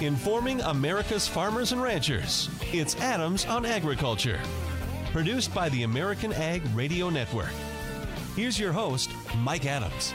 informing America's farmers and ranchers. It's Adams on Agriculture, produced by the American Ag Radio Network. Here's your host, Mike Adams.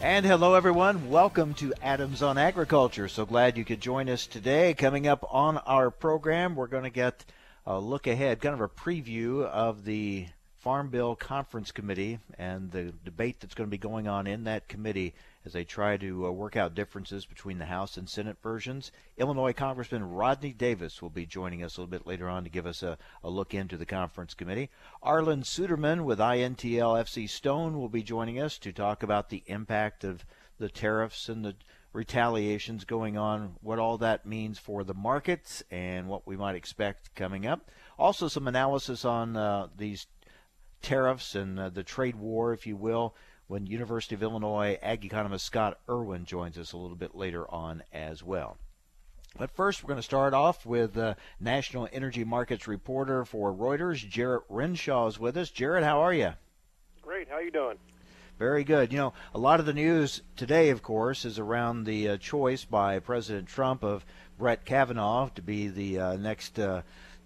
And hello, everyone. Welcome to Adams on Agriculture. So glad you could join us today. Coming up on our program, we're going to get a look ahead, kind of a preview of the Farm Bill Conference Committee and the debate that's going to be going on in that committee as they try to uh, work out differences between the House and Senate versions. Illinois Congressman Rodney Davis will be joining us a little bit later on to give us a, a look into the conference committee. Arlan Suderman with INTL FC Stone will be joining us to talk about the impact of the tariffs and the retaliations going on, what all that means for the markets, and what we might expect coming up. Also, some analysis on uh, these tariffs and uh, the trade war, if you will when University of Illinois ag economist Scott Irwin joins us a little bit later on as well. But first, we're going to start off with uh, National Energy Markets reporter for Reuters, Jarrett Renshaw is with us. Jarrett, how are you? Great. How are you doing? Very good. You know, a lot of the news today, of course, is around the uh, choice by President Trump of Brett Kavanaugh to be the uh, next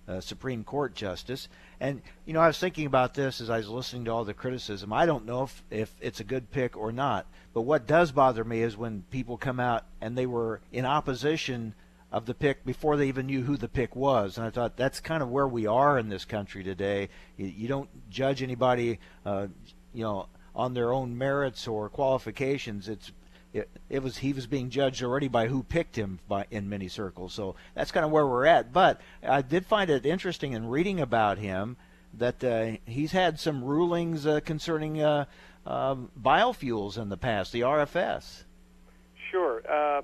uh, Supreme Court justice. And you know, I was thinking about this as I was listening to all the criticism. I don't know if if it's a good pick or not, but what does bother me is when people come out and they were in opposition of the pick before they even knew who the pick was. And I thought that's kind of where we are in this country today. You, you don't judge anybody, uh, you know, on their own merits or qualifications. It's it, it was he was being judged already by who picked him by in many circles. So that's kind of where we're at. But I did find it interesting in reading about him that uh, he's had some rulings uh, concerning uh, um, biofuels in the past, the RFS. Sure. Uh,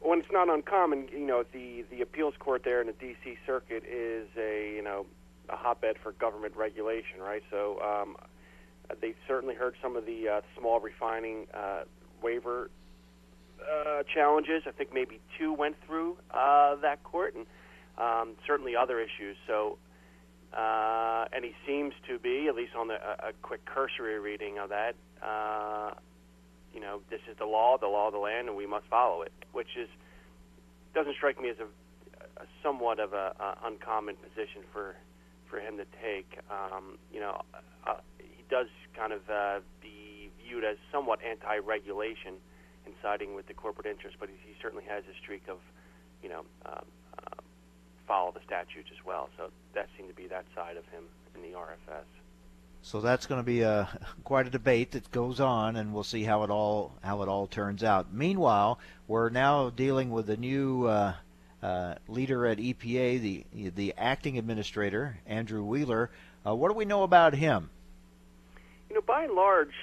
when it's not uncommon, you know, the the appeals court there in the D.C. Circuit is a you know a hotbed for government regulation, right? So um, they certainly heard some of the uh, small refining uh, waiver uh, challenges. I think maybe two went through uh, that court, and um, certainly other issues. So, uh, and he seems to be, at least on the, a, a quick cursory reading of that, uh, you know, this is the law, the law of the land, and we must follow it. Which is doesn't strike me as a, a somewhat of a, a uncommon position for for him to take. Um, you know, uh, he does kind of uh, be viewed as somewhat anti-regulation and siding with the corporate interest, but he, he certainly has a streak of, you know, um, uh, follow the statutes as well. So that seemed to be that side of him in the RFS. So that's going to be a quite a debate that goes on, and we'll see how it all how it all turns out. Meanwhile, we're now dealing with the new uh, uh, leader at EPA, the the acting administrator Andrew Wheeler. Uh, what do we know about him? You know, by and large,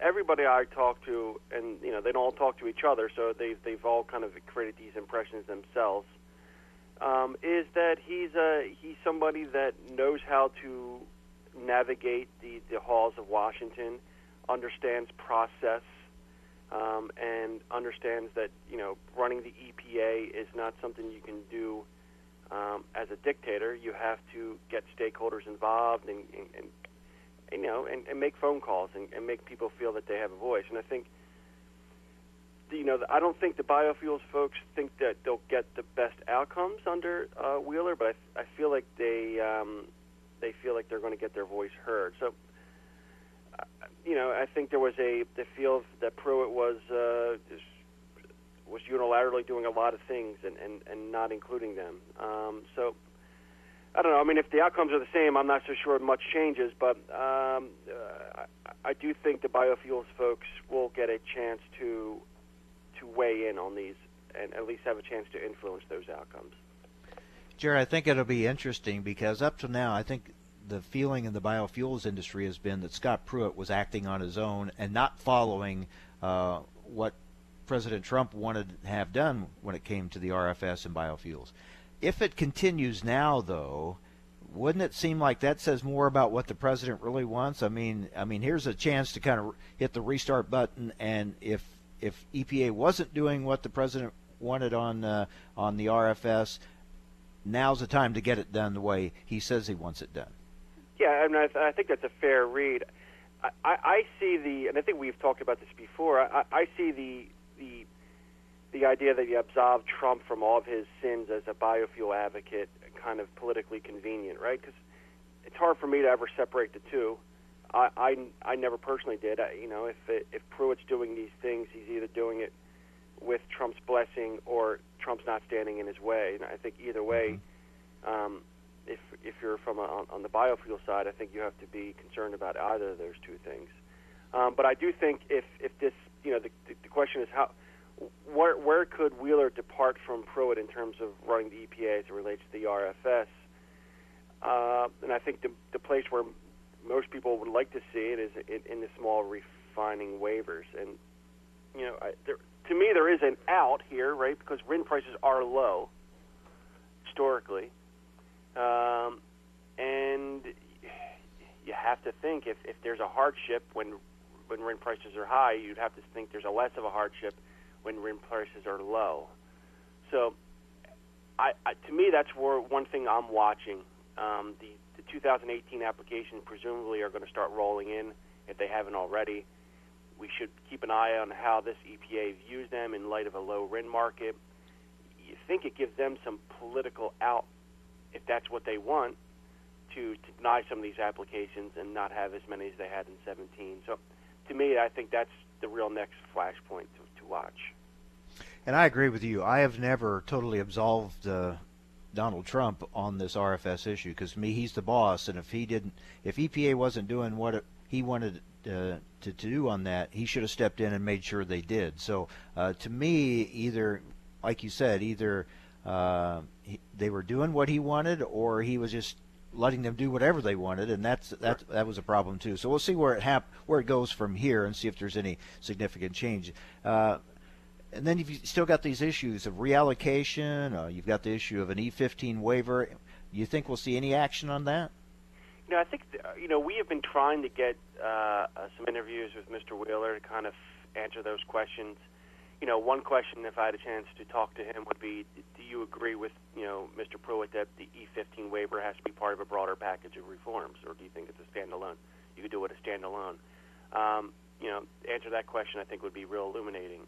everybody I talk to, and you know, they don't all talk to each other, so they've they've all kind of created these impressions themselves. Um, is that he's a he's somebody that knows how to navigate the the halls of Washington, understands process, um, and understands that you know running the EPA is not something you can do um, as a dictator. You have to get stakeholders involved and, and, and you know, and, and make phone calls and, and make people feel that they have a voice. And I think, you know, I don't think the biofuels folks think that they'll get the best outcomes under uh, Wheeler, but I, I feel like they um, they feel like they're going to get their voice heard. So, uh, you know, I think there was a the feel that Pruitt was uh, was unilaterally doing a lot of things and, and, and not including them. Um, so I don't know. I mean, if the outcomes are the same, I'm not so sure much changes. But um, uh, I, do think the biofuels folks will get a chance to to weigh in on these and at least have a chance to influence those outcomes. Jerry, I think it'll be interesting because up to now, I think the feeling in the biofuels industry has been that Scott Pruitt was acting on his own and not following uh, what President Trump wanted to have done when it came to the RFS and biofuels. If it continues now, though, wouldn't it seem like that says more about what the president really wants? I mean, I mean, here's a chance to kind of hit the restart button, and if if EPA wasn't doing what the president wanted on uh, on the RFS, now's the time to get it done the way he says he wants it done. Yeah, I mean, I, th- I think that's a fair read. I, I, see the, and I think we've talked about this before. I, I see the the the idea that you absolve Trump from all of his sins as a biofuel advocate kind of politically convenient, right? Because it's hard for me to ever separate the two. I, I, I never personally did. I, you know, if if Pruitt's doing these things, he's either doing it with Trump's blessing or Trump's not standing in his way. And I think either way, mm-hmm. um, if if you're from a, on, on the biofuel side, I think you have to be concerned about either of those two things. Um, but I do think if if this, you know, the, the question is how where where could Wheeler depart from Pruitt in terms of running the EPA as it relates to the RFS? Uh, and I think the the place where most people would like to see it is in, in the small refining waivers. And you know, I, there, to me, there is an out here, right? Because RIN prices are low historically, um, and you have to think if if there's a hardship when when RIN prices are high, you'd have to think there's a less of a hardship when RIN prices are low. So, I, I to me, that's where one thing I'm watching. Um, the the 2018 applications presumably are going to start rolling in if they haven't already. We should keep an eye on how this EPA views them in light of a low RIN market. You think it gives them some political out if that's what they want to, to deny some of these applications and not have as many as they had in 17. So to me, I think that's the real next flashpoint to, watch. And I agree with you. I have never totally absolved uh, Donald Trump on this RFS issue because to me he's the boss, and if he didn't, if EPA wasn't doing what it, he wanted uh, to, to do on that, he should have stepped in and made sure they did. So uh, to me, either like you said, either uh, he, they were doing what he wanted, or he was just letting them do whatever they wanted, and that's that that was a problem too. So we'll see where it hap- where it goes from here, and see if there's any significant change. Uh, and then you've still got these issues of reallocation. Uh, you've got the issue of an E15 waiver. You think we'll see any action on that? You know, I think you know we have been trying to get uh, uh, some interviews with Mr. Wheeler to kind of answer those questions. You know, one question, if I had a chance to talk to him, would be: Do you agree with you know Mr. Pruitt that the E15 waiver has to be part of a broader package of reforms, or do you think it's a standalone? You could do it a standalone. Um, you know, answer that question. I think would be real illuminating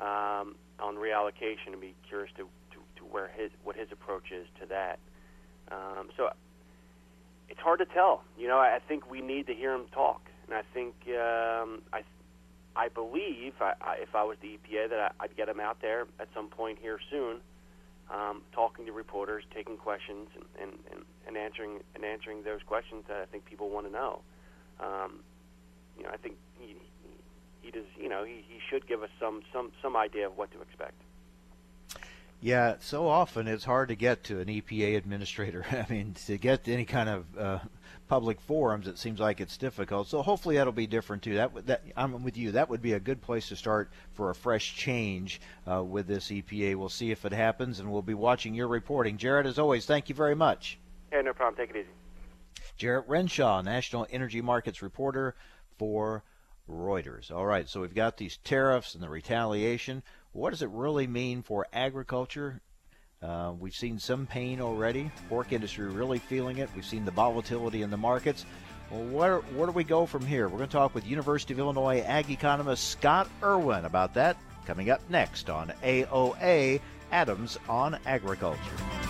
um, on reallocation and be curious to, to, to, where his what his approach is to that. Um, so it's hard to tell. You know, I think we need to hear him talk, and I think um, I I believe I, I, if I was the EPA that I, would get him out there at some point here soon, um, talking to reporters, taking questions, and, and, and, answering and answering those questions that I think people want to know. Um, you know, I think he, he does, you know, he, he should give us some, some, some idea of what to expect. Yeah, so often it's hard to get to an EPA administrator. I mean, to get to any kind of uh, public forums, it seems like it's difficult. So hopefully that'll be different too. That, that I'm with you. That would be a good place to start for a fresh change uh, with this EPA. We'll see if it happens, and we'll be watching your reporting. Jarrett, as always, thank you very much. Yeah, no problem. Take it easy. Jarrett Renshaw, National Energy Markets reporter for Reuters. All right, so we've got these tariffs and the retaliation. What does it really mean for agriculture? Uh, we've seen some pain already. Pork industry really feeling it. We've seen the volatility in the markets. Well, where, where do we go from here? We're going to talk with University of Illinois ag economist Scott Irwin about that coming up next on AOA Adams on Agriculture.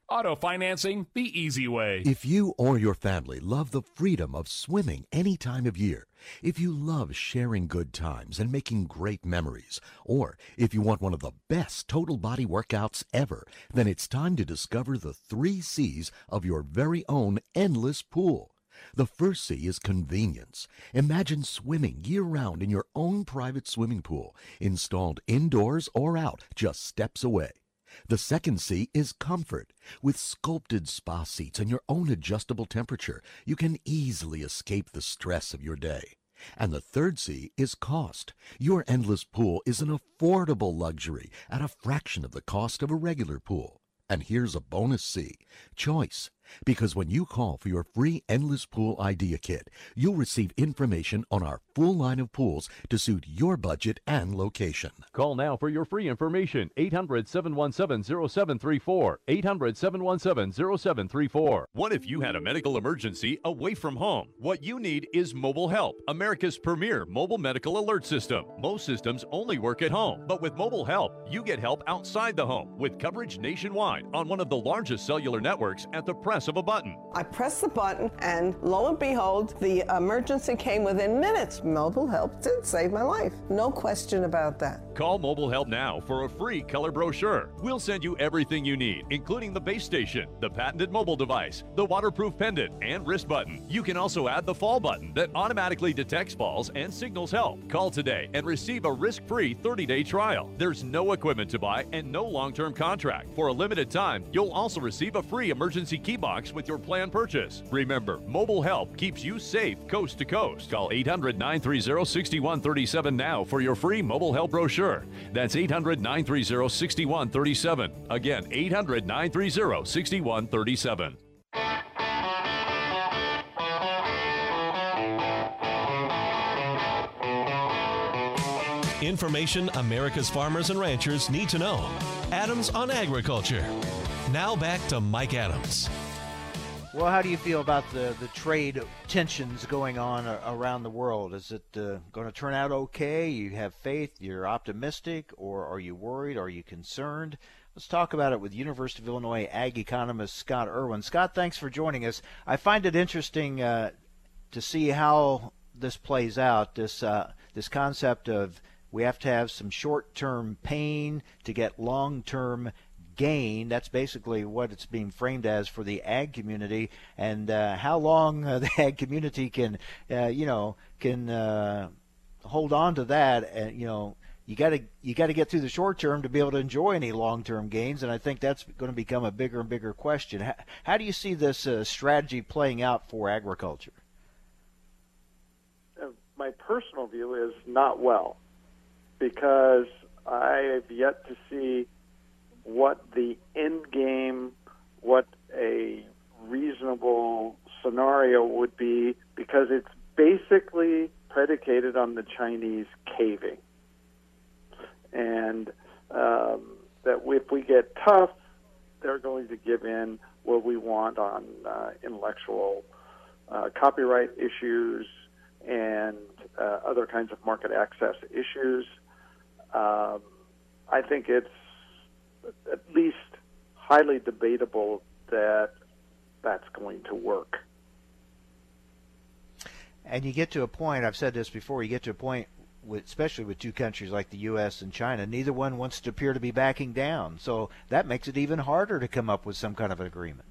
Auto financing the easy way. If you or your family love the freedom of swimming any time of year, if you love sharing good times and making great memories, or if you want one of the best total body workouts ever, then it's time to discover the three C's of your very own endless pool. The first C is convenience. Imagine swimming year round in your own private swimming pool, installed indoors or out, just steps away. The second C is comfort. With sculpted spa seats and your own adjustable temperature, you can easily escape the stress of your day. And the third C is cost. Your endless pool is an affordable luxury at a fraction of the cost of a regular pool. And here's a bonus C choice. Because when you call for your free Endless Pool Idea Kit, you'll receive information on our full line of pools to suit your budget and location. Call now for your free information. 800 717 0734. 800 717 0734. What if you had a medical emergency away from home? What you need is Mobile Help, America's premier mobile medical alert system. Most systems only work at home, but with Mobile Help, you get help outside the home with coverage nationwide on one of the largest cellular networks at the press of a button. I pressed the button, and lo and behold, the emergency came within minutes. Mobile help did save my life. No question about that. Call Mobile Help now for a free color brochure. We'll send you everything you need, including the base station, the patented mobile device, the waterproof pendant, and wrist button. You can also add the fall button that automatically detects falls and signals help. Call today and receive a risk free 30 day trial. There's no equipment to buy and no long term contract. For a limited time, you'll also receive a free emergency key box with your plan purchase. Remember, mobile help keeps you safe coast to coast. Call 800 930 6137 now for your free mobile help brochure. That's 800 930 6137. Again, 800 930 6137. Information America's farmers and ranchers need to know. Adams on Agriculture. Now back to Mike Adams. Well, how do you feel about the, the trade tensions going on around the world? Is it uh, going to turn out okay? You have faith, you're optimistic, or are you worried? Are you concerned? Let's talk about it with University of Illinois ag economist Scott Irwin. Scott, thanks for joining us. I find it interesting uh, to see how this plays out. This uh, this concept of we have to have some short-term pain to get long-term gain. That's basically what it's being framed as for the ag community, and uh, how long uh, the ag community can, uh, you know, can uh, hold on to that. And you know, you got to you got to get through the short term to be able to enjoy any long term gains, and I think that's going to become a bigger and bigger question. How, how do you see this uh, strategy playing out for agriculture? Uh, my personal view is not well, because I have yet to see what the end game, what a reasonable scenario would be, because it's basically predicated on the Chinese caving. And um, that if we get tough, they're going to give in what we want on uh, intellectual uh, copyright issues and uh, other kinds of market access issues. Um, I think it's at least highly debatable that that's going to work. And you get to a point, I've said this before, you get to a point, with, especially with two countries like the U.S. and China, neither one wants to appear to be backing down. So that makes it even harder to come up with some kind of an agreement.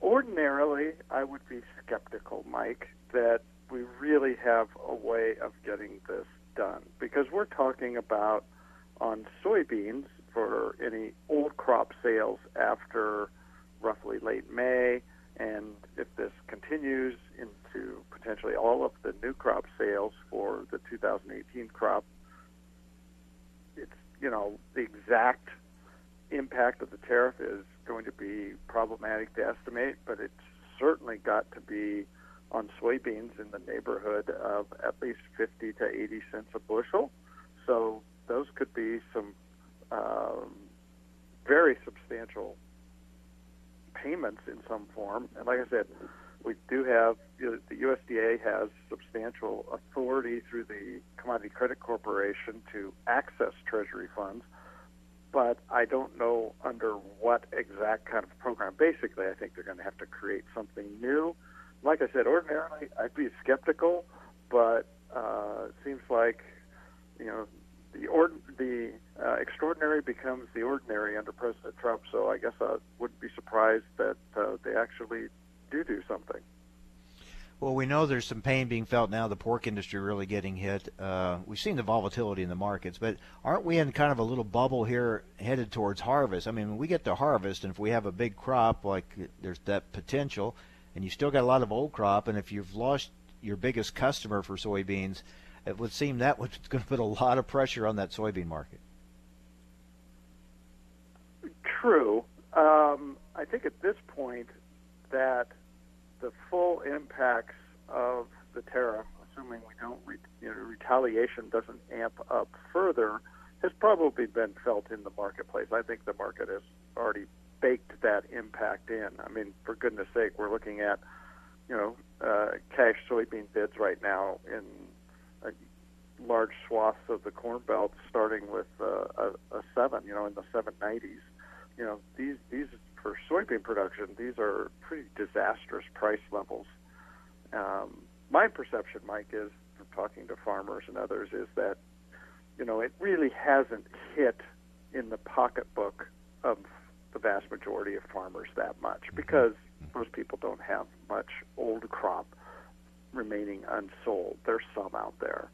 Ordinarily, I would be skeptical, Mike, that we really have a way of getting this done because we're talking about on soybeans for any old crop sales after roughly late May. And if this continues into potentially all of the new crop sales for the 2018 crop, it's, you know, the exact impact of the tariff is going to be problematic to estimate, but it's certainly got to be on soybeans in the neighborhood of at least 50 to 80 cents a bushel. So those could be some um, very substantial payments in some form. And like I said, we do have you know, the USDA has substantial authority through the Commodity Credit Corporation to access Treasury funds. but I don't know under what exact kind of program. Basically, I think they're going to have to create something new. Like I said, ordinarily I'd be skeptical, but uh, it seems like you know the the uh, extraordinary becomes the ordinary under President Trump. So I guess I wouldn't be surprised that uh, they actually do do something. Well, we know there's some pain being felt now. The pork industry really getting hit. Uh, we've seen the volatility in the markets, but aren't we in kind of a little bubble here, headed towards harvest? I mean, when we get to harvest, and if we have a big crop, like there's that potential, and you still got a lot of old crop, and if you've lost your biggest customer for soybeans, it would seem that was going to put a lot of pressure on that soybean market. True. Um, I think at this point that the full impacts of the tariff, assuming we don't, re- you know, retaliation doesn't amp up further, has probably been felt in the marketplace. I think the market has already baked that impact in. I mean, for goodness sake, we're looking at, you know, uh, cash soybean bids right now in a large swaths of the corn belt, starting with uh, a, a seven, you know, in the 790s. You know, these these for soybean production, these are pretty disastrous price levels. Um, my perception, Mike, is from talking to farmers and others, is that you know it really hasn't hit in the pocketbook of the vast majority of farmers that much because most people don't have much old crop remaining unsold. There's some out there.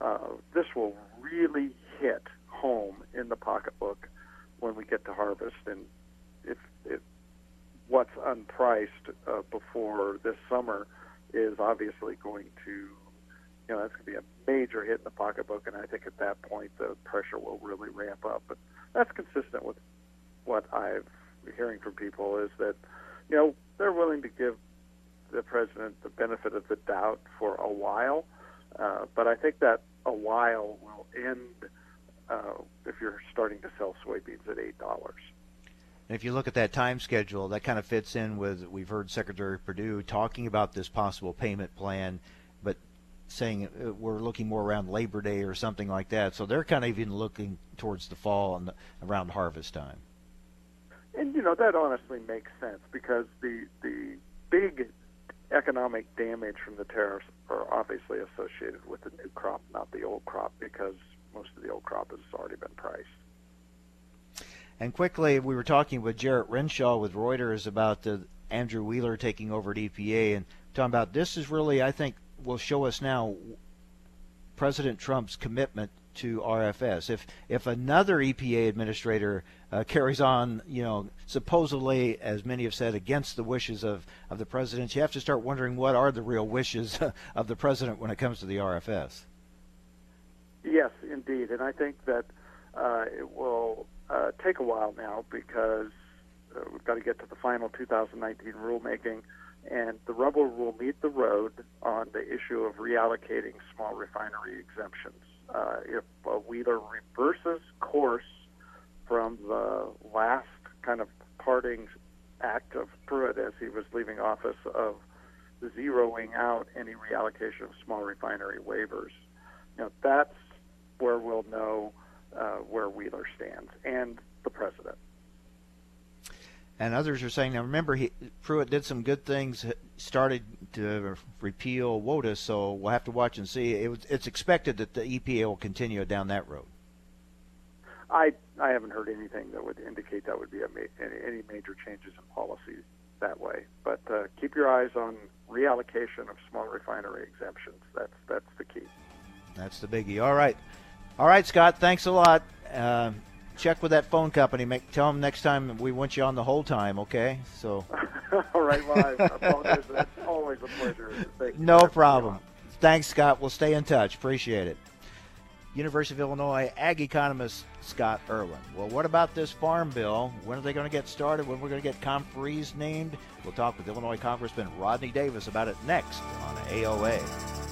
Uh, this will really hit home in the pocketbook when we get to harvest, and if, if what's unpriced uh, before this summer is obviously going to, you know, that's going to be a major hit in the pocketbook, and I think at that point the pressure will really ramp up. But that's consistent with what I've been hearing from people is that, you know, they're willing to give the president the benefit of the doubt for a while, uh, but I think that a while will end uh, if you're starting to sell soybeans at eight dollars. And if you look at that time schedule, that kind of fits in with we've heard Secretary Perdue talking about this possible payment plan, but saying uh, we're looking more around Labor Day or something like that. So they're kind of even looking towards the fall and around harvest time. And you know that honestly makes sense because the the big economic damage from the tariffs are obviously associated with the new crop, not the old crop, because most of the old crop has already been priced. And quickly, we were talking with Jarrett Renshaw with Reuters about the Andrew Wheeler taking over at EPA and talking about this is really, I think, will show us now President Trump's commitment to RFS. If if another EPA administrator uh, carries on, you know, supposedly, as many have said, against the wishes of, of the president, you have to start wondering what are the real wishes of the president when it comes to the RFS. Yes, indeed, and I think that uh, it will uh, take a while now because uh, we've got to get to the final 2019 rulemaking, and the rubber will meet the road on the issue of reallocating small refinery exemptions. Uh, if uh, Wheeler reverses course from the last kind of parting act of Pruitt as he was leaving office of zeroing out any reallocation of small refinery waivers, know, that's where we'll know uh, where Wheeler stands and the president. And others are saying, now remember, he, Pruitt did some good things, started to repeal WOTUS, so we'll have to watch and see. It was, it's expected that the EPA will continue down that road. I I haven't heard anything that would indicate that would be ma- any, any, major changes in policy that way. But uh, keep your eyes on reallocation of small refinery exemptions. That's that's the key. That's the biggie. All right, all right, Scott. Thanks a lot. Uh, check with that phone company. Make tell them next time we want you on the whole time. Okay. So. all right. Well, I apologize. It's always a pleasure. no problem. Thanks, Scott. We'll stay in touch. Appreciate it. University of Illinois ag economist Scott Irwin. Well, what about this farm bill? When are they going to get started? When we're going to get conferees named? We'll talk with Illinois Congressman Rodney Davis about it next on AOA.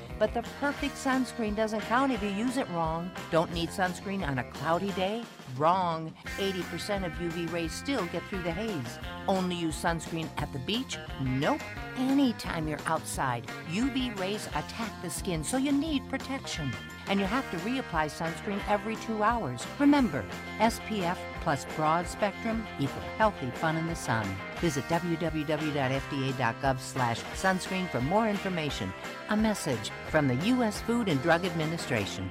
But the perfect sunscreen doesn't count if you use it wrong. Don't need sunscreen on a cloudy day? Wrong. 80% of UV rays still get through the haze. Only use sunscreen at the beach? Nope. Anytime you're outside, UV rays attack the skin, so you need protection. And you have to reapply sunscreen every two hours. Remember, SPF plus broad spectrum equal healthy fun in the sun. Visit www.fda.gov slash sunscreen for more information. A message from the U.S. Food and Drug Administration.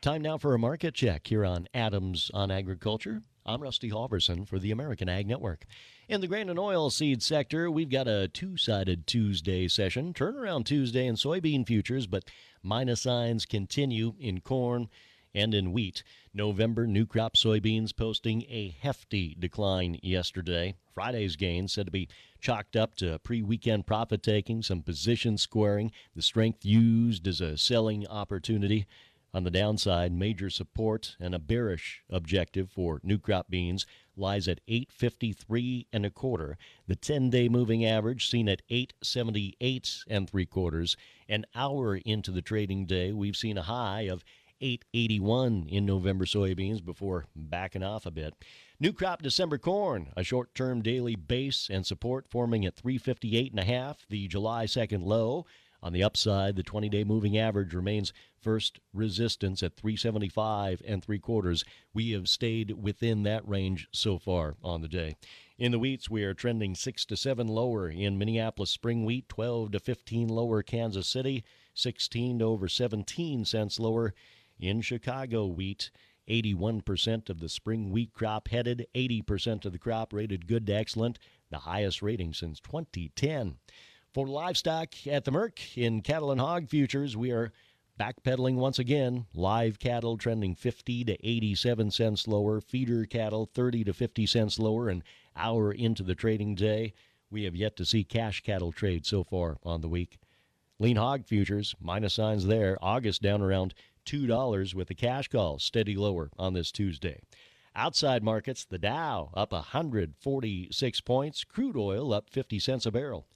Time now for a market check here on Adams on Agriculture. I'm Rusty Halverson for the American Ag Network. In the grain and oil seed sector, we've got a two sided Tuesday session. Turnaround Tuesday in soybean futures, but minus signs continue in corn and in wheat. November new crop soybeans posting a hefty decline yesterday. Friday's gains said to be chalked up to pre weekend profit taking, some position squaring, the strength used as a selling opportunity. On the downside, major support and a bearish objective for new crop beans lies at 853 and a quarter. The 10-day moving average seen at 878 and three quarters. An hour into the trading day, we've seen a high of 881 in November soybeans before backing off a bit. New crop December corn, a short-term daily base and support forming at 358 and a half, the July 2nd low. On the upside, the 20 day moving average remains first resistance at 375 and three quarters. We have stayed within that range so far on the day. In the wheats, we are trending 6 to 7 lower in Minneapolis spring wheat, 12 to 15 lower Kansas City, 16 to over 17 cents lower in Chicago wheat. 81% of the spring wheat crop headed, 80% of the crop rated good to excellent, the highest rating since 2010. For livestock at the Merc in cattle and hog futures, we are backpedaling once again. Live cattle trending 50 to 87 cents lower, feeder cattle 30 to 50 cents lower, an hour into the trading day. We have yet to see cash cattle trade so far on the week. Lean hog futures, minus signs there. August down around $2 with the cash call steady lower on this Tuesday. Outside markets, the Dow up 146 points, crude oil up 50 cents a barrel.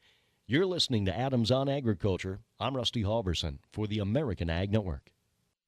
You're listening to Adams on Agriculture. I'm Rusty Halverson for the American Ag Network.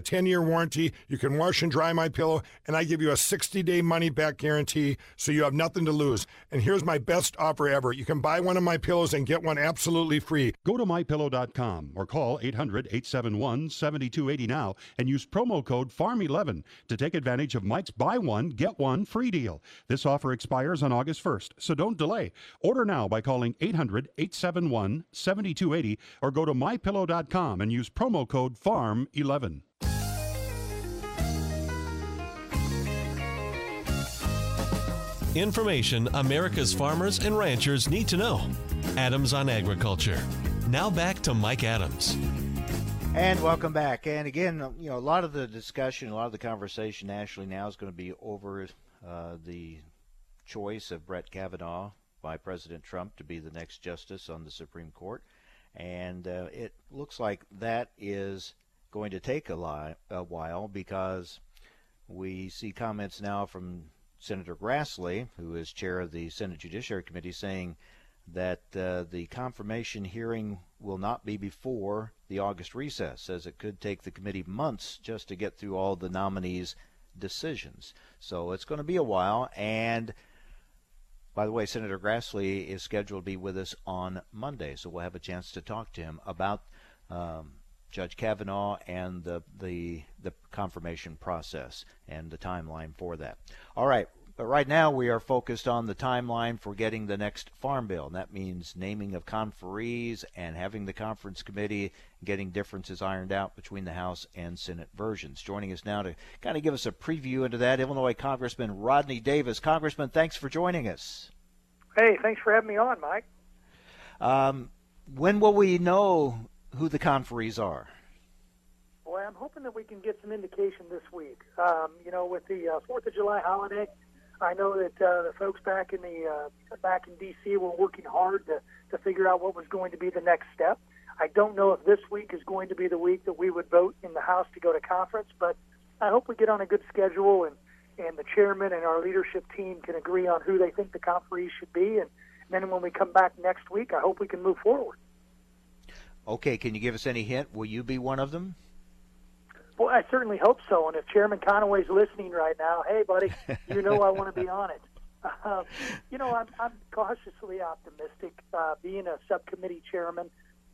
10 year warranty. You can wash and dry my pillow, and I give you a 60 day money back guarantee so you have nothing to lose. And here's my best offer ever you can buy one of my pillows and get one absolutely free. Go to mypillow.com or call 800 871 7280 now and use promo code FARM11 to take advantage of Mike's buy one, get one free deal. This offer expires on August 1st, so don't delay. Order now by calling 800 871 7280 or go to mypillow.com and use promo code FARM11. Information America's farmers and ranchers need to know. Adams on Agriculture. Now back to Mike Adams. And welcome back. And again, you know, a lot of the discussion, a lot of the conversation nationally now is going to be over uh, the choice of Brett Kavanaugh by President Trump to be the next justice on the Supreme Court. And uh, it looks like that is going to take a, li- a while because we see comments now from Senator Grassley, who is chair of the Senate Judiciary Committee, saying that uh, the confirmation hearing will not be before the August recess, says it could take the committee months just to get through all the nominees' decisions. So it's going to be a while. And by the way, Senator Grassley is scheduled to be with us on Monday, so we'll have a chance to talk to him about um, Judge Kavanaugh and the the the confirmation process and the timeline for that. All right, but right now we are focused on the timeline for getting the next farm bill, and that means naming of conferees and having the conference committee getting differences ironed out between the House and Senate versions. Joining us now to kind of give us a preview into that, Illinois Congressman Rodney Davis. Congressman, thanks for joining us. Hey, thanks for having me on, Mike. Um, when will we know who the conferees are? Boy, I'm hoping that we can get some indication this week. Um, you know, with the uh, Fourth of July holiday, I know that uh, the folks back in the uh, back in D.C. were working hard to to figure out what was going to be the next step. I don't know if this week is going to be the week that we would vote in the House to go to conference, but I hope we get on a good schedule and and the chairman and our leadership team can agree on who they think the conferees should be, and then when we come back next week, I hope we can move forward. Okay, can you give us any hint? Will you be one of them? Well, I certainly hope so. And if Chairman Conaway's listening right now, hey, buddy, you know I want to be on it. Uh, you know, I'm, I'm cautiously optimistic. Uh, being a subcommittee chairman,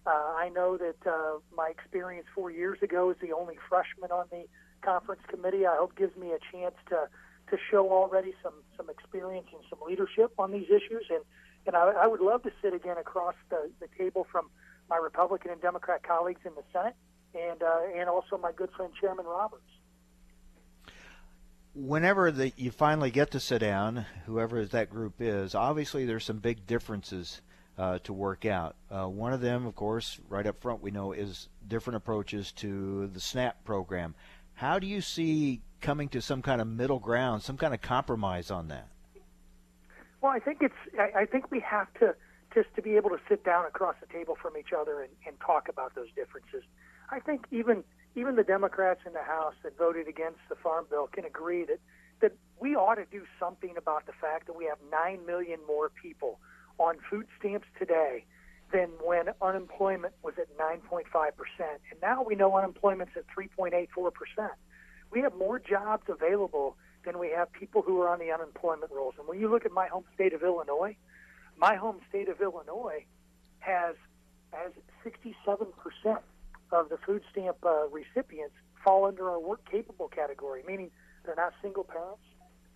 uh, I know that uh, my experience four years ago as the only freshman on the conference committee, I hope gives me a chance to to show already some some experience and some leadership on these issues. And and I, I would love to sit again across the, the table from my Republican and Democrat colleagues in the Senate, and uh, and also my good friend Chairman Roberts. Whenever the, you finally get to sit down, whoever that group is, obviously there's some big differences uh, to work out. Uh, one of them, of course, right up front, we know is different approaches to the SNAP program. How do you see coming to some kind of middle ground, some kind of compromise on that? Well, I think it's. I, I think we have to just to be able to sit down across the table from each other and, and talk about those differences. I think even even the Democrats in the House that voted against the Farm Bill can agree that that we ought to do something about the fact that we have nine million more people on food stamps today than when unemployment was at 9.5 percent, and now we know unemployment's at 3.84 percent. We have more jobs available than we have people who are on the unemployment rolls. And when you look at my home state of Illinois, my home state of Illinois has has 67 percent of the food stamp uh, recipients fall under our work capable category, meaning they're not single parents,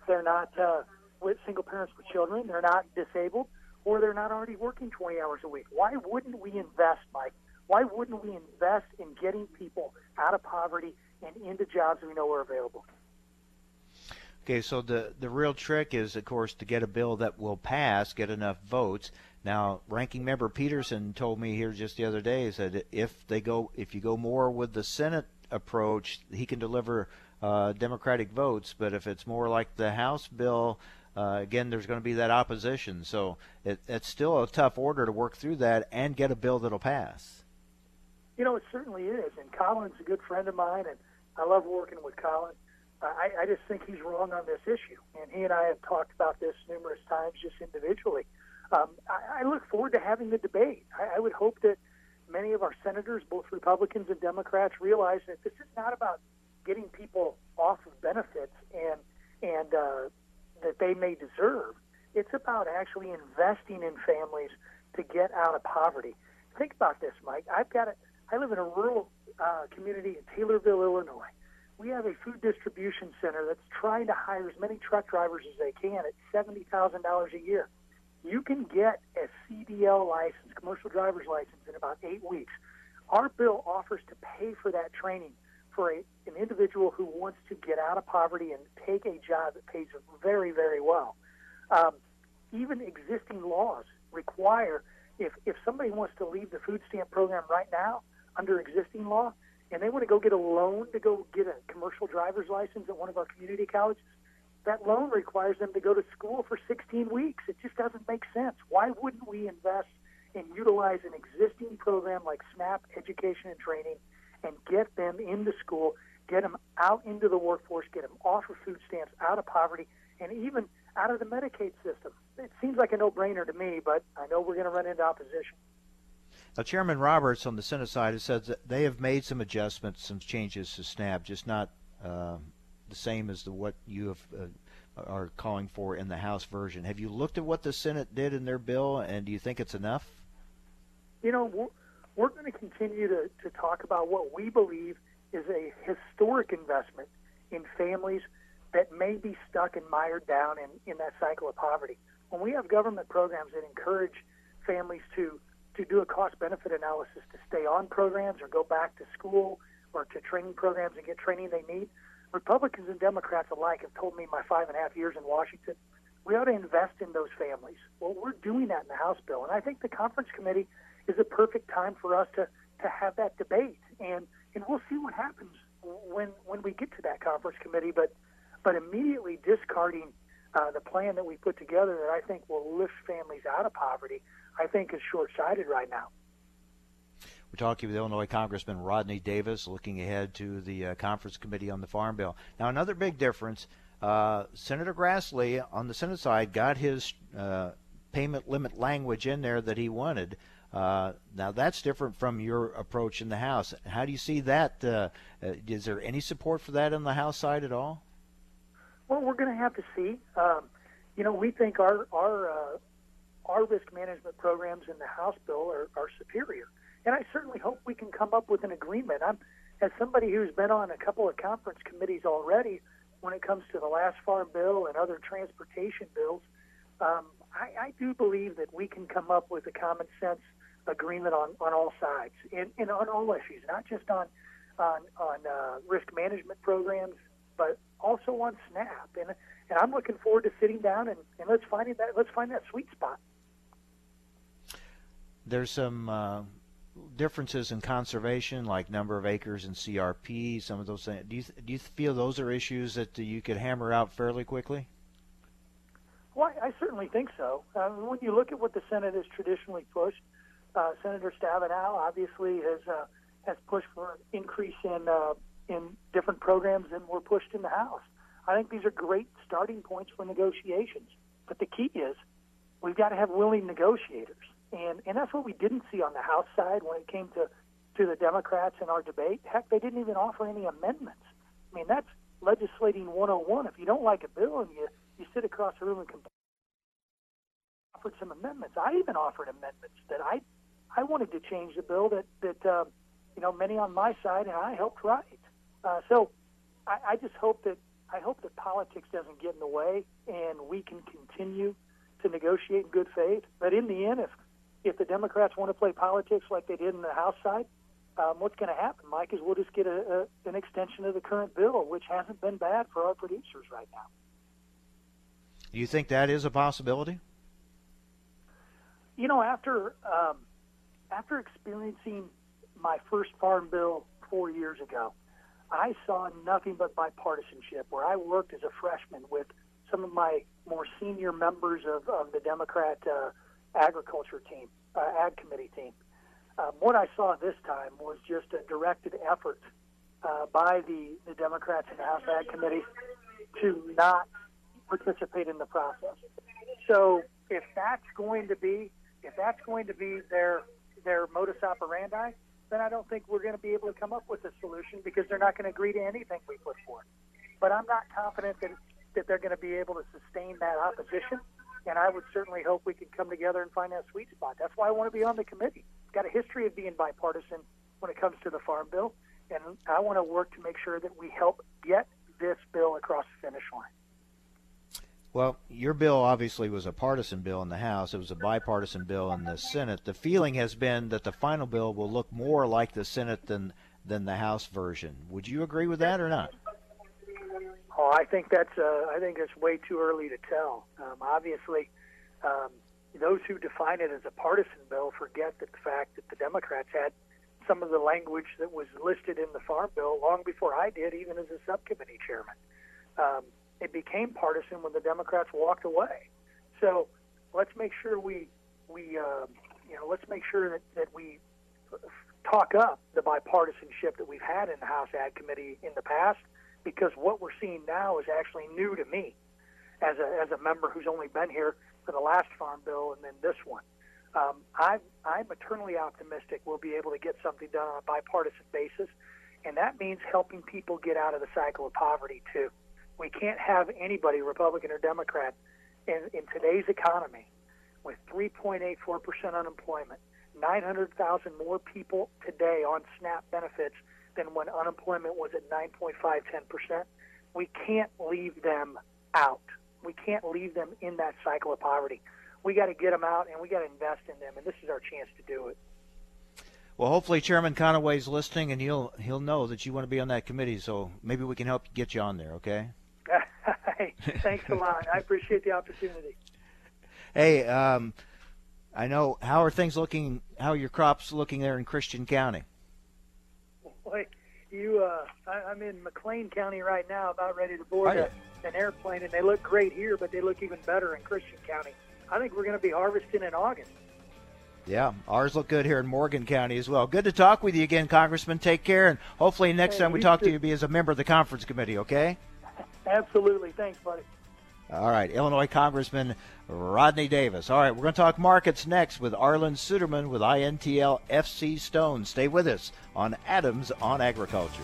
they're not uh, with single parents with children, they're not disabled, or they're not already working 20 hours a week. Why wouldn't we invest, Mike? Why wouldn't we invest in getting people out of poverty and into jobs we know are available? Okay, so the the real trick is, of course, to get a bill that will pass, get enough votes. Now, Ranking Member Peterson told me here just the other day that if they go, if you go more with the Senate approach, he can deliver uh, Democratic votes. But if it's more like the House bill, uh, again, there's going to be that opposition. So it, it's still a tough order to work through that and get a bill that'll pass. You know, it certainly is. And Collin's a good friend of mine, and I love working with Collin. I, I just think he's wrong on this issue. And he and I have talked about this numerous times just individually. Um, I, I look forward to having the debate. I, I would hope that many of our senators, both Republicans and Democrats, realize that this is not about getting people off of benefits and and uh, that they may deserve. It's about actually investing in families to get out of poverty. Think about this, Mike. I've got a, I live in a rural uh, community in Taylorville, Illinois. We have a food distribution center that's trying to hire as many truck drivers as they can at seventy thousand dollars a year you can get a CDL license, commercial driver's license, in about eight weeks. Our bill offers to pay for that training for a, an individual who wants to get out of poverty and take a job that pays very, very well. Um, even existing laws require if if somebody wants to leave the food stamp program right now under existing law and they want to go get a loan to go get a commercial driver's license at one of our community colleges, that loan requires them to go to school for 16 weeks. It just doesn't make sense. Why wouldn't we invest and utilize an existing program like SNAP education and training and get them into school, get them out into the workforce, get them off of food stamps, out of poverty, and even out of the Medicaid system? It seems like a no-brainer to me, but I know we're going to run into opposition. Now, Chairman Roberts on the Senate side has said that they have made some adjustments, some changes to SNAP, just not uh, the same as the what you have uh, are calling for in the House version. Have you looked at what the Senate did in their bill, and do you think it's enough? You know, we're going to continue to, to talk about what we believe is a historic investment in families that may be stuck and mired down in, in that cycle of poverty. When we have government programs that encourage families to, to do a cost benefit analysis to stay on programs or go back to school or to training programs and get training they need, Republicans and Democrats alike have told me my five and a half years in Washington, we ought to invest in those families. Well, we're doing that in the House bill, and I think the conference committee is a perfect time for us to, to have that debate, and and we'll see what happens when when we get to that conference committee. But but immediately discarding uh, the plan that we put together that I think will lift families out of poverty, I think is short-sighted right now. We're talking with Illinois Congressman Rodney Davis, looking ahead to the uh, conference committee on the Farm Bill. Now, another big difference: uh, Senator Grassley on the Senate side got his uh, payment limit language in there that he wanted. Uh, now that's different from your approach in the House. How do you see that? Uh, uh, is there any support for that on the House side at all? Well, we're going to have to see. Um, you know, we think our our uh, our risk management programs in the House bill are, are superior, and I certainly hope we can come up with an agreement. I'm as somebody who's been on a couple of conference committees already when it comes to the last farm bill and other transportation bills. Um, I, I do believe that we can come up with a common sense agreement on, on all sides and, and on all issues, not just on on, on uh, risk management programs, but also on SNAP. And and I'm looking forward to sitting down and, and let's find that let's find that sweet spot. There's some uh, differences in conservation, like number of acres and CRP. Some of those things. Do you do you feel those are issues that you could hammer out fairly quickly? Well, I, certainly think so. Uh, when you look at what the Senate has traditionally pushed, uh, Senator Stabenow obviously has uh, has pushed for an increase in uh, in different programs than were pushed in the House. I think these are great starting points for negotiations. But the key is we've got to have willing negotiators, and and that's what we didn't see on the House side when it came to to the Democrats in our debate. Heck, they didn't even offer any amendments. I mean, that's legislating 101. If you don't like a bill and you you sit across the room and complain, offered some amendments. I even offered amendments that I I wanted to change the bill that that uh, you know many on my side and I helped write. Uh, so I, I just hope that I hope that politics doesn't get in the way and we can continue to negotiate in good faith. But in the end, if if the Democrats want to play politics like they did in the House side, um, what's going to happen, Mike, is we'll just get a, a, an extension of the current bill, which hasn't been bad for our producers right now. Do you think that is a possibility? You know, after um, after experiencing my first farm bill four years ago, I saw nothing but bipartisanship. Where I worked as a freshman with some of my more senior members of, of the Democrat uh, agriculture team, uh, ag committee team. Um, what I saw this time was just a directed effort uh, by the, the Democrats in the House Ag Committee to not participate in the process. So if that's going to be if that's going to be their their modus operandi, then I don't think we're going to be able to come up with a solution because they're not going to agree to anything we put forth. But I'm not confident that that they're going to be able to sustain that opposition. And I would certainly hope we can come together and find that sweet spot. That's why I want to be on the committee. Got a history of being bipartisan when it comes to the farm bill, and I want to work to make sure that we help get this bill across the finish line. Well, your bill obviously was a partisan bill in the House. It was a bipartisan bill in the Senate. The feeling has been that the final bill will look more like the Senate than than the House version. Would you agree with that or not? Oh, I think that's uh, I think it's way too early to tell. Um, obviously, um, those who define it as a partisan bill forget that the fact that the Democrats had some of the language that was listed in the farm bill long before I did, even as a subcommittee chairman. Um, it became partisan when the Democrats walked away. So let's make sure we we uh, you know let's make sure that, that we talk up the bipartisanship that we've had in the House Ag Committee in the past, because what we're seeing now is actually new to me as a as a member who's only been here for the last farm bill and then this one. Um, I'm I'm eternally optimistic we'll be able to get something done on a bipartisan basis, and that means helping people get out of the cycle of poverty too. We can't have anybody, Republican or Democrat, in, in today's economy with 3.84% unemployment, 900,000 more people today on SNAP benefits than when unemployment was at 9.5, 10%. We can't leave them out. We can't leave them in that cycle of poverty. We got to get them out and we got to invest in them, and this is our chance to do it. Well, hopefully Chairman Conaway's listening, and he'll he'll know that you want to be on that committee. So maybe we can help get you on there. Okay. hey, thanks a lot. I appreciate the opportunity. Hey, um, I know. How are things looking? How are your crops looking there in Christian County? Boy, you, uh, I, I'm in McLean County right now, about ready to board a, an airplane, and they look great here, but they look even better in Christian County. I think we're going to be harvesting in August. Yeah, ours look good here in Morgan County as well. Good to talk with you again, Congressman. Take care, and hopefully next Hey, time we talk to too. you, be as a member of the conference committee. Okay. Absolutely. Thanks, buddy. All right, Illinois Congressman Rodney Davis. All right, we're going to talk markets next with Arlan Suderman with INTL FC Stone. Stay with us on Adams on Agriculture.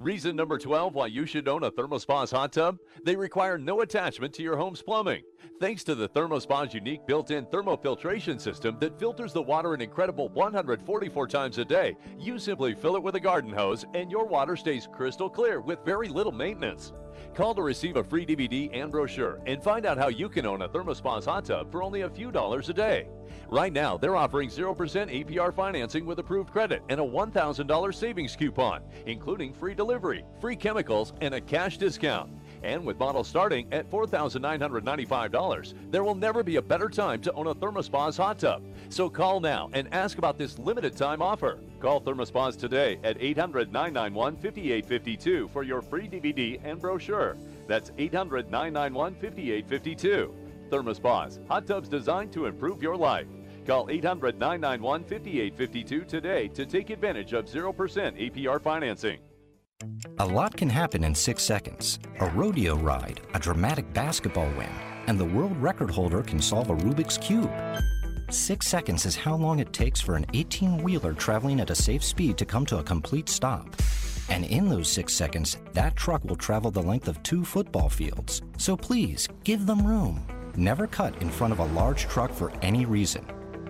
Reason number 12 why you should own a Thermospa's hot tub? They require no attachment to your home's plumbing. Thanks to the Thermospa's unique built-in thermofiltration system that filters the water an incredible 144 times a day, you simply fill it with a garden hose and your water stays crystal clear with very little maintenance. Call to receive a free DVD and brochure and find out how you can own a Thermospa's hot tub for only a few dollars a day. Right now, they're offering 0% APR financing with approved credit and a $1,000 savings coupon, including free delivery, free chemicals, and a cash discount. And with models starting at $4,995, there will never be a better time to own a Thermospa's hot tub. So call now and ask about this limited time offer. Call Thermospas today at 800 991 5852 for your free DVD and brochure. That's 800 991 5852. Thermospas, hot tubs designed to improve your life. Call 800 991 5852 today to take advantage of 0% APR financing. A lot can happen in six seconds. A rodeo ride, a dramatic basketball win, and the world record holder can solve a Rubik's Cube. Six seconds is how long it takes for an 18 wheeler traveling at a safe speed to come to a complete stop. And in those six seconds, that truck will travel the length of two football fields. So please, give them room. Never cut in front of a large truck for any reason.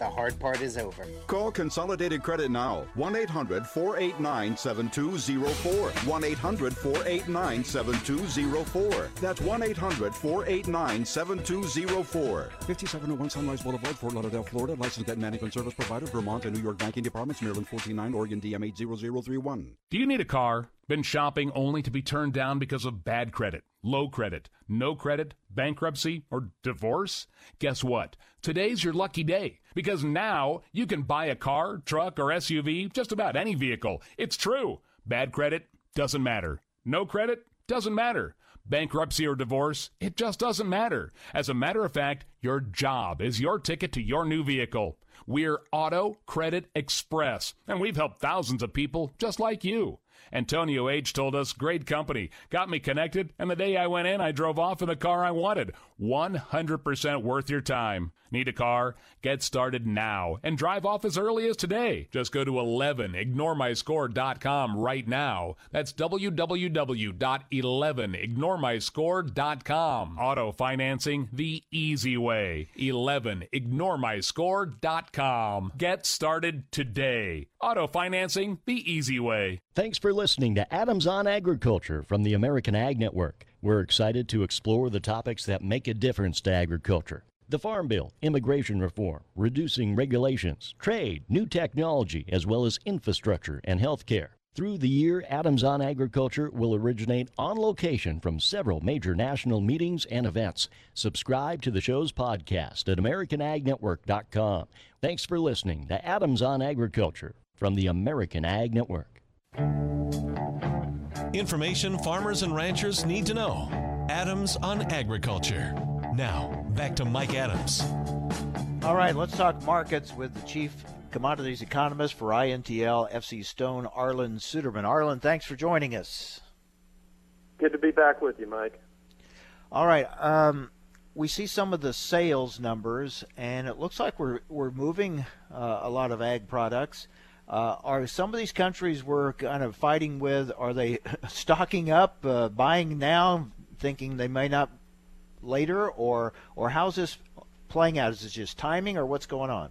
the hard part is over. Call Consolidated Credit now. 1 800 489 7204. 1 800 489 7204. That's 1 800 489 7204. 5701 Sunrise Boulevard, Fort Lauderdale, Florida. Licensed debt management service provider, Vermont and New York banking departments, Maryland 149, Oregon DM 80031. Do you need a car? Been shopping only to be turned down because of bad credit, low credit, no credit, bankruptcy, or divorce? Guess what? Today's your lucky day because now you can buy a car, truck, or SUV, just about any vehicle. It's true. Bad credit doesn't matter. No credit doesn't matter. bankruptcy, or divorce, it just doesn't matter. As a matter of fact, your job is your ticket to your new vehicle. We're Auto Credit Express, and we've helped thousands of people just like you. Antonio H. told us, great company, got me connected, and the day I went in, I drove off in the car I wanted. 100% worth your time. Need a car? Get started now and drive off as early as today. Just go to 11ignoremyscore.com right now. That's www.11ignoremyscore.com. Auto financing the easy way. 11ignoremyscore.com. Get started today. Auto financing the easy way. Thanks for listening to Adams on Agriculture from the American Ag Network. We're excited to explore the topics that make a difference to agriculture the Farm Bill, immigration reform, reducing regulations, trade, new technology, as well as infrastructure and health care. Through the year, Adams on Agriculture will originate on location from several major national meetings and events. Subscribe to the show's podcast at AmericanAgNetwork.com. Thanks for listening to Adams on Agriculture from the American Ag Network. Information farmers and ranchers need to know. Adams on Agriculture. Now, back to Mike Adams. All right, let's talk markets with the chief commodities economist for INTL FC Stone, Arlan Suderman. Arlan, thanks for joining us. Good to be back with you, Mike. All right. Um, we see some of the sales numbers, and it looks like we're we're moving uh, a lot of ag products. Uh, are some of these countries we're kind of fighting with? Are they stocking up, uh, buying now, thinking they may not later, or or how's this playing out? Is it just timing, or what's going on?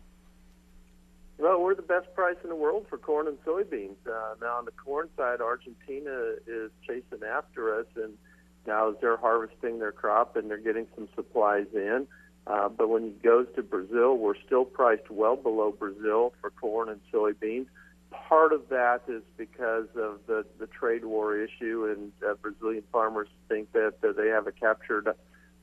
Well, we're the best price in the world for corn and soybeans. Uh, now, on the corn side, Argentina is chasing after us, and now they're harvesting their crop and they're getting some supplies in. Uh, but when it goes to Brazil, we're still priced well below Brazil for corn and soybeans. Part of that is because of the, the trade war issue, and uh, Brazilian farmers think that they have a captured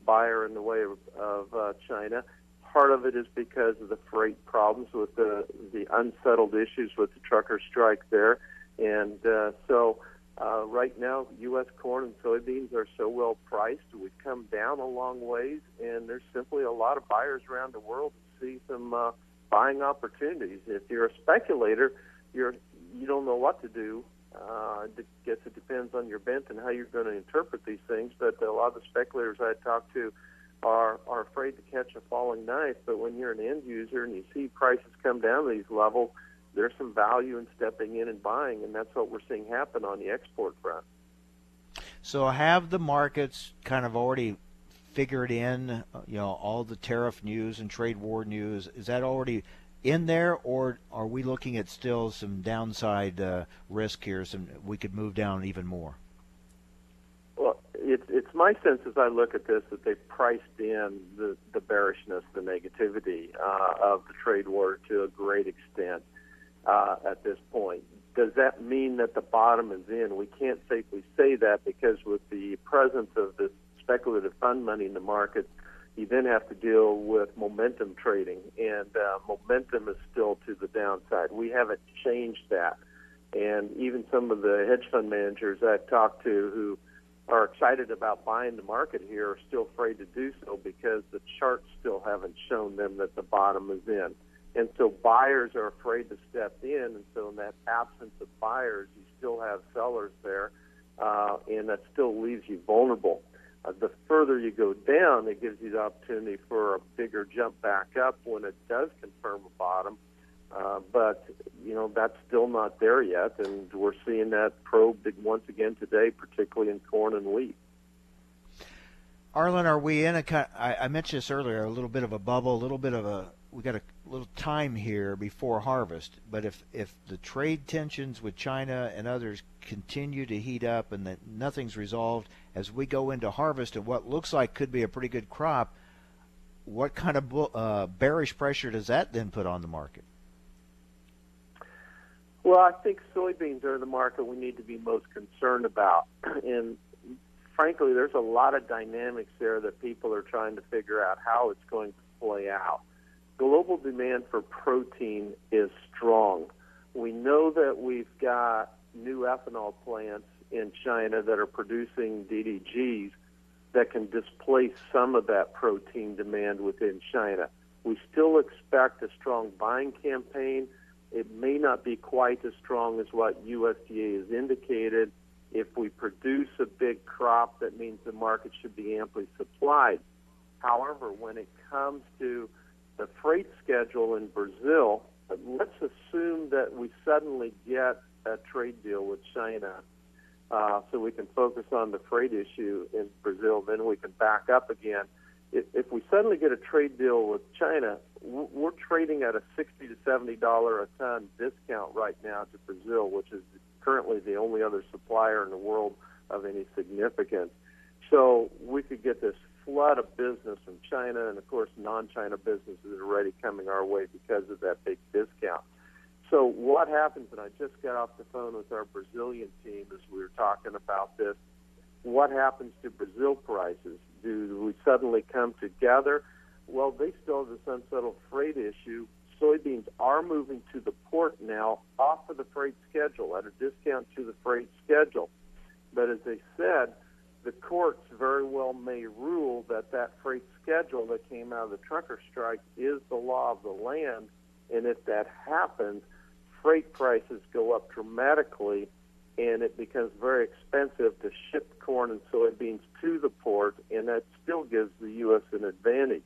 buyer in the way of, of uh, China. Part of it is because of the freight problems with the the unsettled issues with the trucker strike there, and uh, so uh, right now U.S. corn and soybeans are so well priced. We've come down a long ways, and there's simply a lot of buyers around the world to see some uh, buying opportunities. If you're a speculator, you're you don't know what to do I guess it depends on your bent and how you're going to interpret these things. But a lot of the speculators I talk to are are afraid to catch a falling knife. But when you're an end user and you see prices come down to these levels, there's some value in stepping in and buying, and that's what we're seeing happen on the export front. So have the markets kind of already figured in, uh, you know, all the tariff news and trade war news? Is that already in there, or are we looking at still some downside uh, risk here? Some we could move down even more. Well, it's it's my sense as I look at this that they've priced in the the bearishness, the negativity uh, of the trade war to a great extent uh, at this point. Does that mean that the bottom is in? We can't safely say that because with the presence of this speculative fund money in the market, you then have to deal with momentum trading, and uh, momentum is still to the downside. We haven't changed that, and even some of the hedge fund managers I've talked to who are excited about buying the market here are still afraid to do so because the charts still haven't shown them that the bottom is in. And so buyers are afraid to step in, and so in that absence of buyers, you still have sellers there, uh, and that still leaves you vulnerable. Uh, the further you go down, it gives you the opportunity for a bigger jump back up when it does confirm a bottom. Uh, but you know that's still not there yet, and we're seeing that probed once again today, particularly in corn and wheat. Arlan, are we in a? I, I mentioned this earlier, a little bit of a bubble, a little bit of a. We got a little time here before harvest, but if if the trade tensions with China and others continue to heat up and that nothing's resolved as we go into harvest and what looks like could be a pretty good crop, what kind of uh, bearish pressure does that then put on the market? Well, I think soybeans are the market we need to be most concerned about. And frankly, there's a lot of dynamics there that people are trying to figure out how it's going to play out. Global demand for protein is strong. We know that we've got new ethanol plants in China that are producing DDGs, that can displace some of that protein demand within China. We still expect a strong buying campaign. It may not be quite as strong as what USDA has indicated. If we produce a big crop, that means the market should be amply supplied. However, when it comes to the freight schedule in Brazil, let's assume that we suddenly get a trade deal with China uh, so we can focus on the freight issue in Brazil, then we can back up again. If, if we suddenly get a trade deal with China, we're trading at a 60 to 70 dollar a ton discount right now to Brazil, which is currently the only other supplier in the world of any significance. So we could get this flood of business from China, and of course, non-China businesses are already coming our way because of that big discount. So what happens, and I just got off the phone with our Brazilian team as we were talking about this, what happens to Brazil prices? Do we suddenly come together? Well, they still have this unsettled freight issue. Soybeans are moving to the port now off of the freight schedule at a discount to the freight schedule. But as they said, the courts very well may rule that that freight schedule that came out of the trucker strike is the law of the land. And if that happens, freight prices go up dramatically and it becomes very expensive to ship corn and soybeans to the port, and that still gives the U.S. an advantage.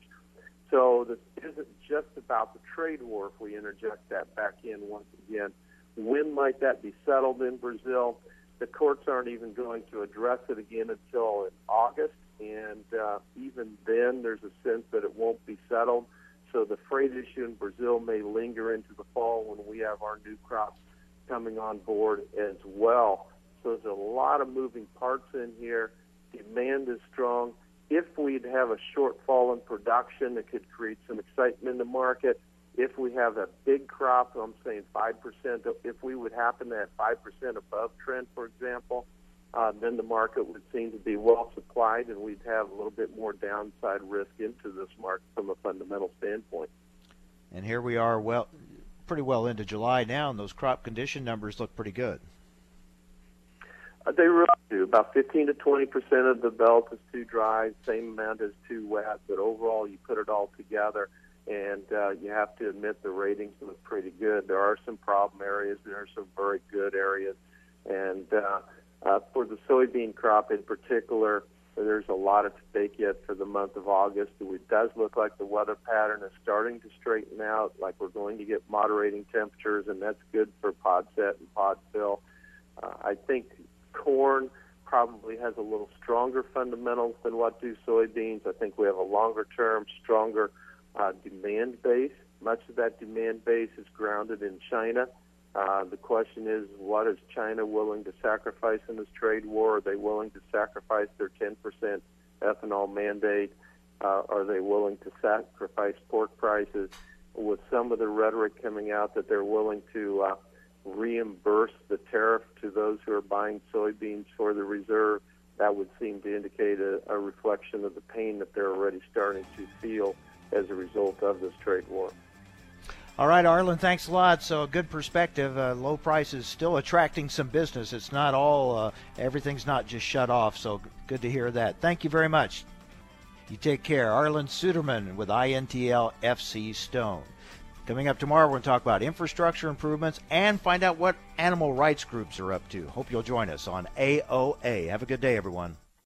So this isn't just about the trade war if we interject that back in once again. When might that be settled in Brazil? The courts aren't even going to address it again until in August, and uh, even then, there's a sense that it won't be settled. So the freight issue in Brazil may linger into the fall when we have our new crops coming on board as well. So there's a lot of moving parts in here. Demand is strong. If we'd have a shortfall in production, it could create some excitement in the market. If we have a big crop, I'm saying 5%, if we would happen to have 5% above trend, for example, uh, then the market would seem to be well supplied, and we'd have a little bit more downside risk into this market from a fundamental standpoint. And here we are, well, pretty well into July now, and those crop condition numbers look pretty good. Uh, they really do. About 15 to 20 percent of the belt is too dry, same amount as too wet. But overall, you put it all together, and uh, you have to admit the ratings look pretty good. There are some problem areas. There are some very good areas, and uh, uh, for the soybean crop in particular, there's a lot at stake yet for the month of August. It does look like the weather pattern is starting to straighten out, like we're going to get moderating temperatures, and that's good for pod set and pod fill. Uh, I think corn probably has a little stronger fundamentals than what do soybeans. I think we have a longer term, stronger uh, demand base. Much of that demand base is grounded in China. Uh, the question is, what is China willing to sacrifice in this trade war? Are they willing to sacrifice their 10% ethanol mandate? Uh, are they willing to sacrifice pork prices? With some of the rhetoric coming out that they're willing to uh, reimburse the tariff to those who are buying soybeans for the reserve, that would seem to indicate a, a reflection of the pain that they're already starting to feel as a result of this trade war. All right, Arlan, thanks a lot. So, good perspective. Uh, low prices still attracting some business. It's not all, uh, everything's not just shut off. So, good to hear that. Thank you very much. You take care. Arlan Suderman with INTL FC Stone. Coming up tomorrow, we're going to talk about infrastructure improvements and find out what animal rights groups are up to. Hope you'll join us on AOA. Have a good day, everyone.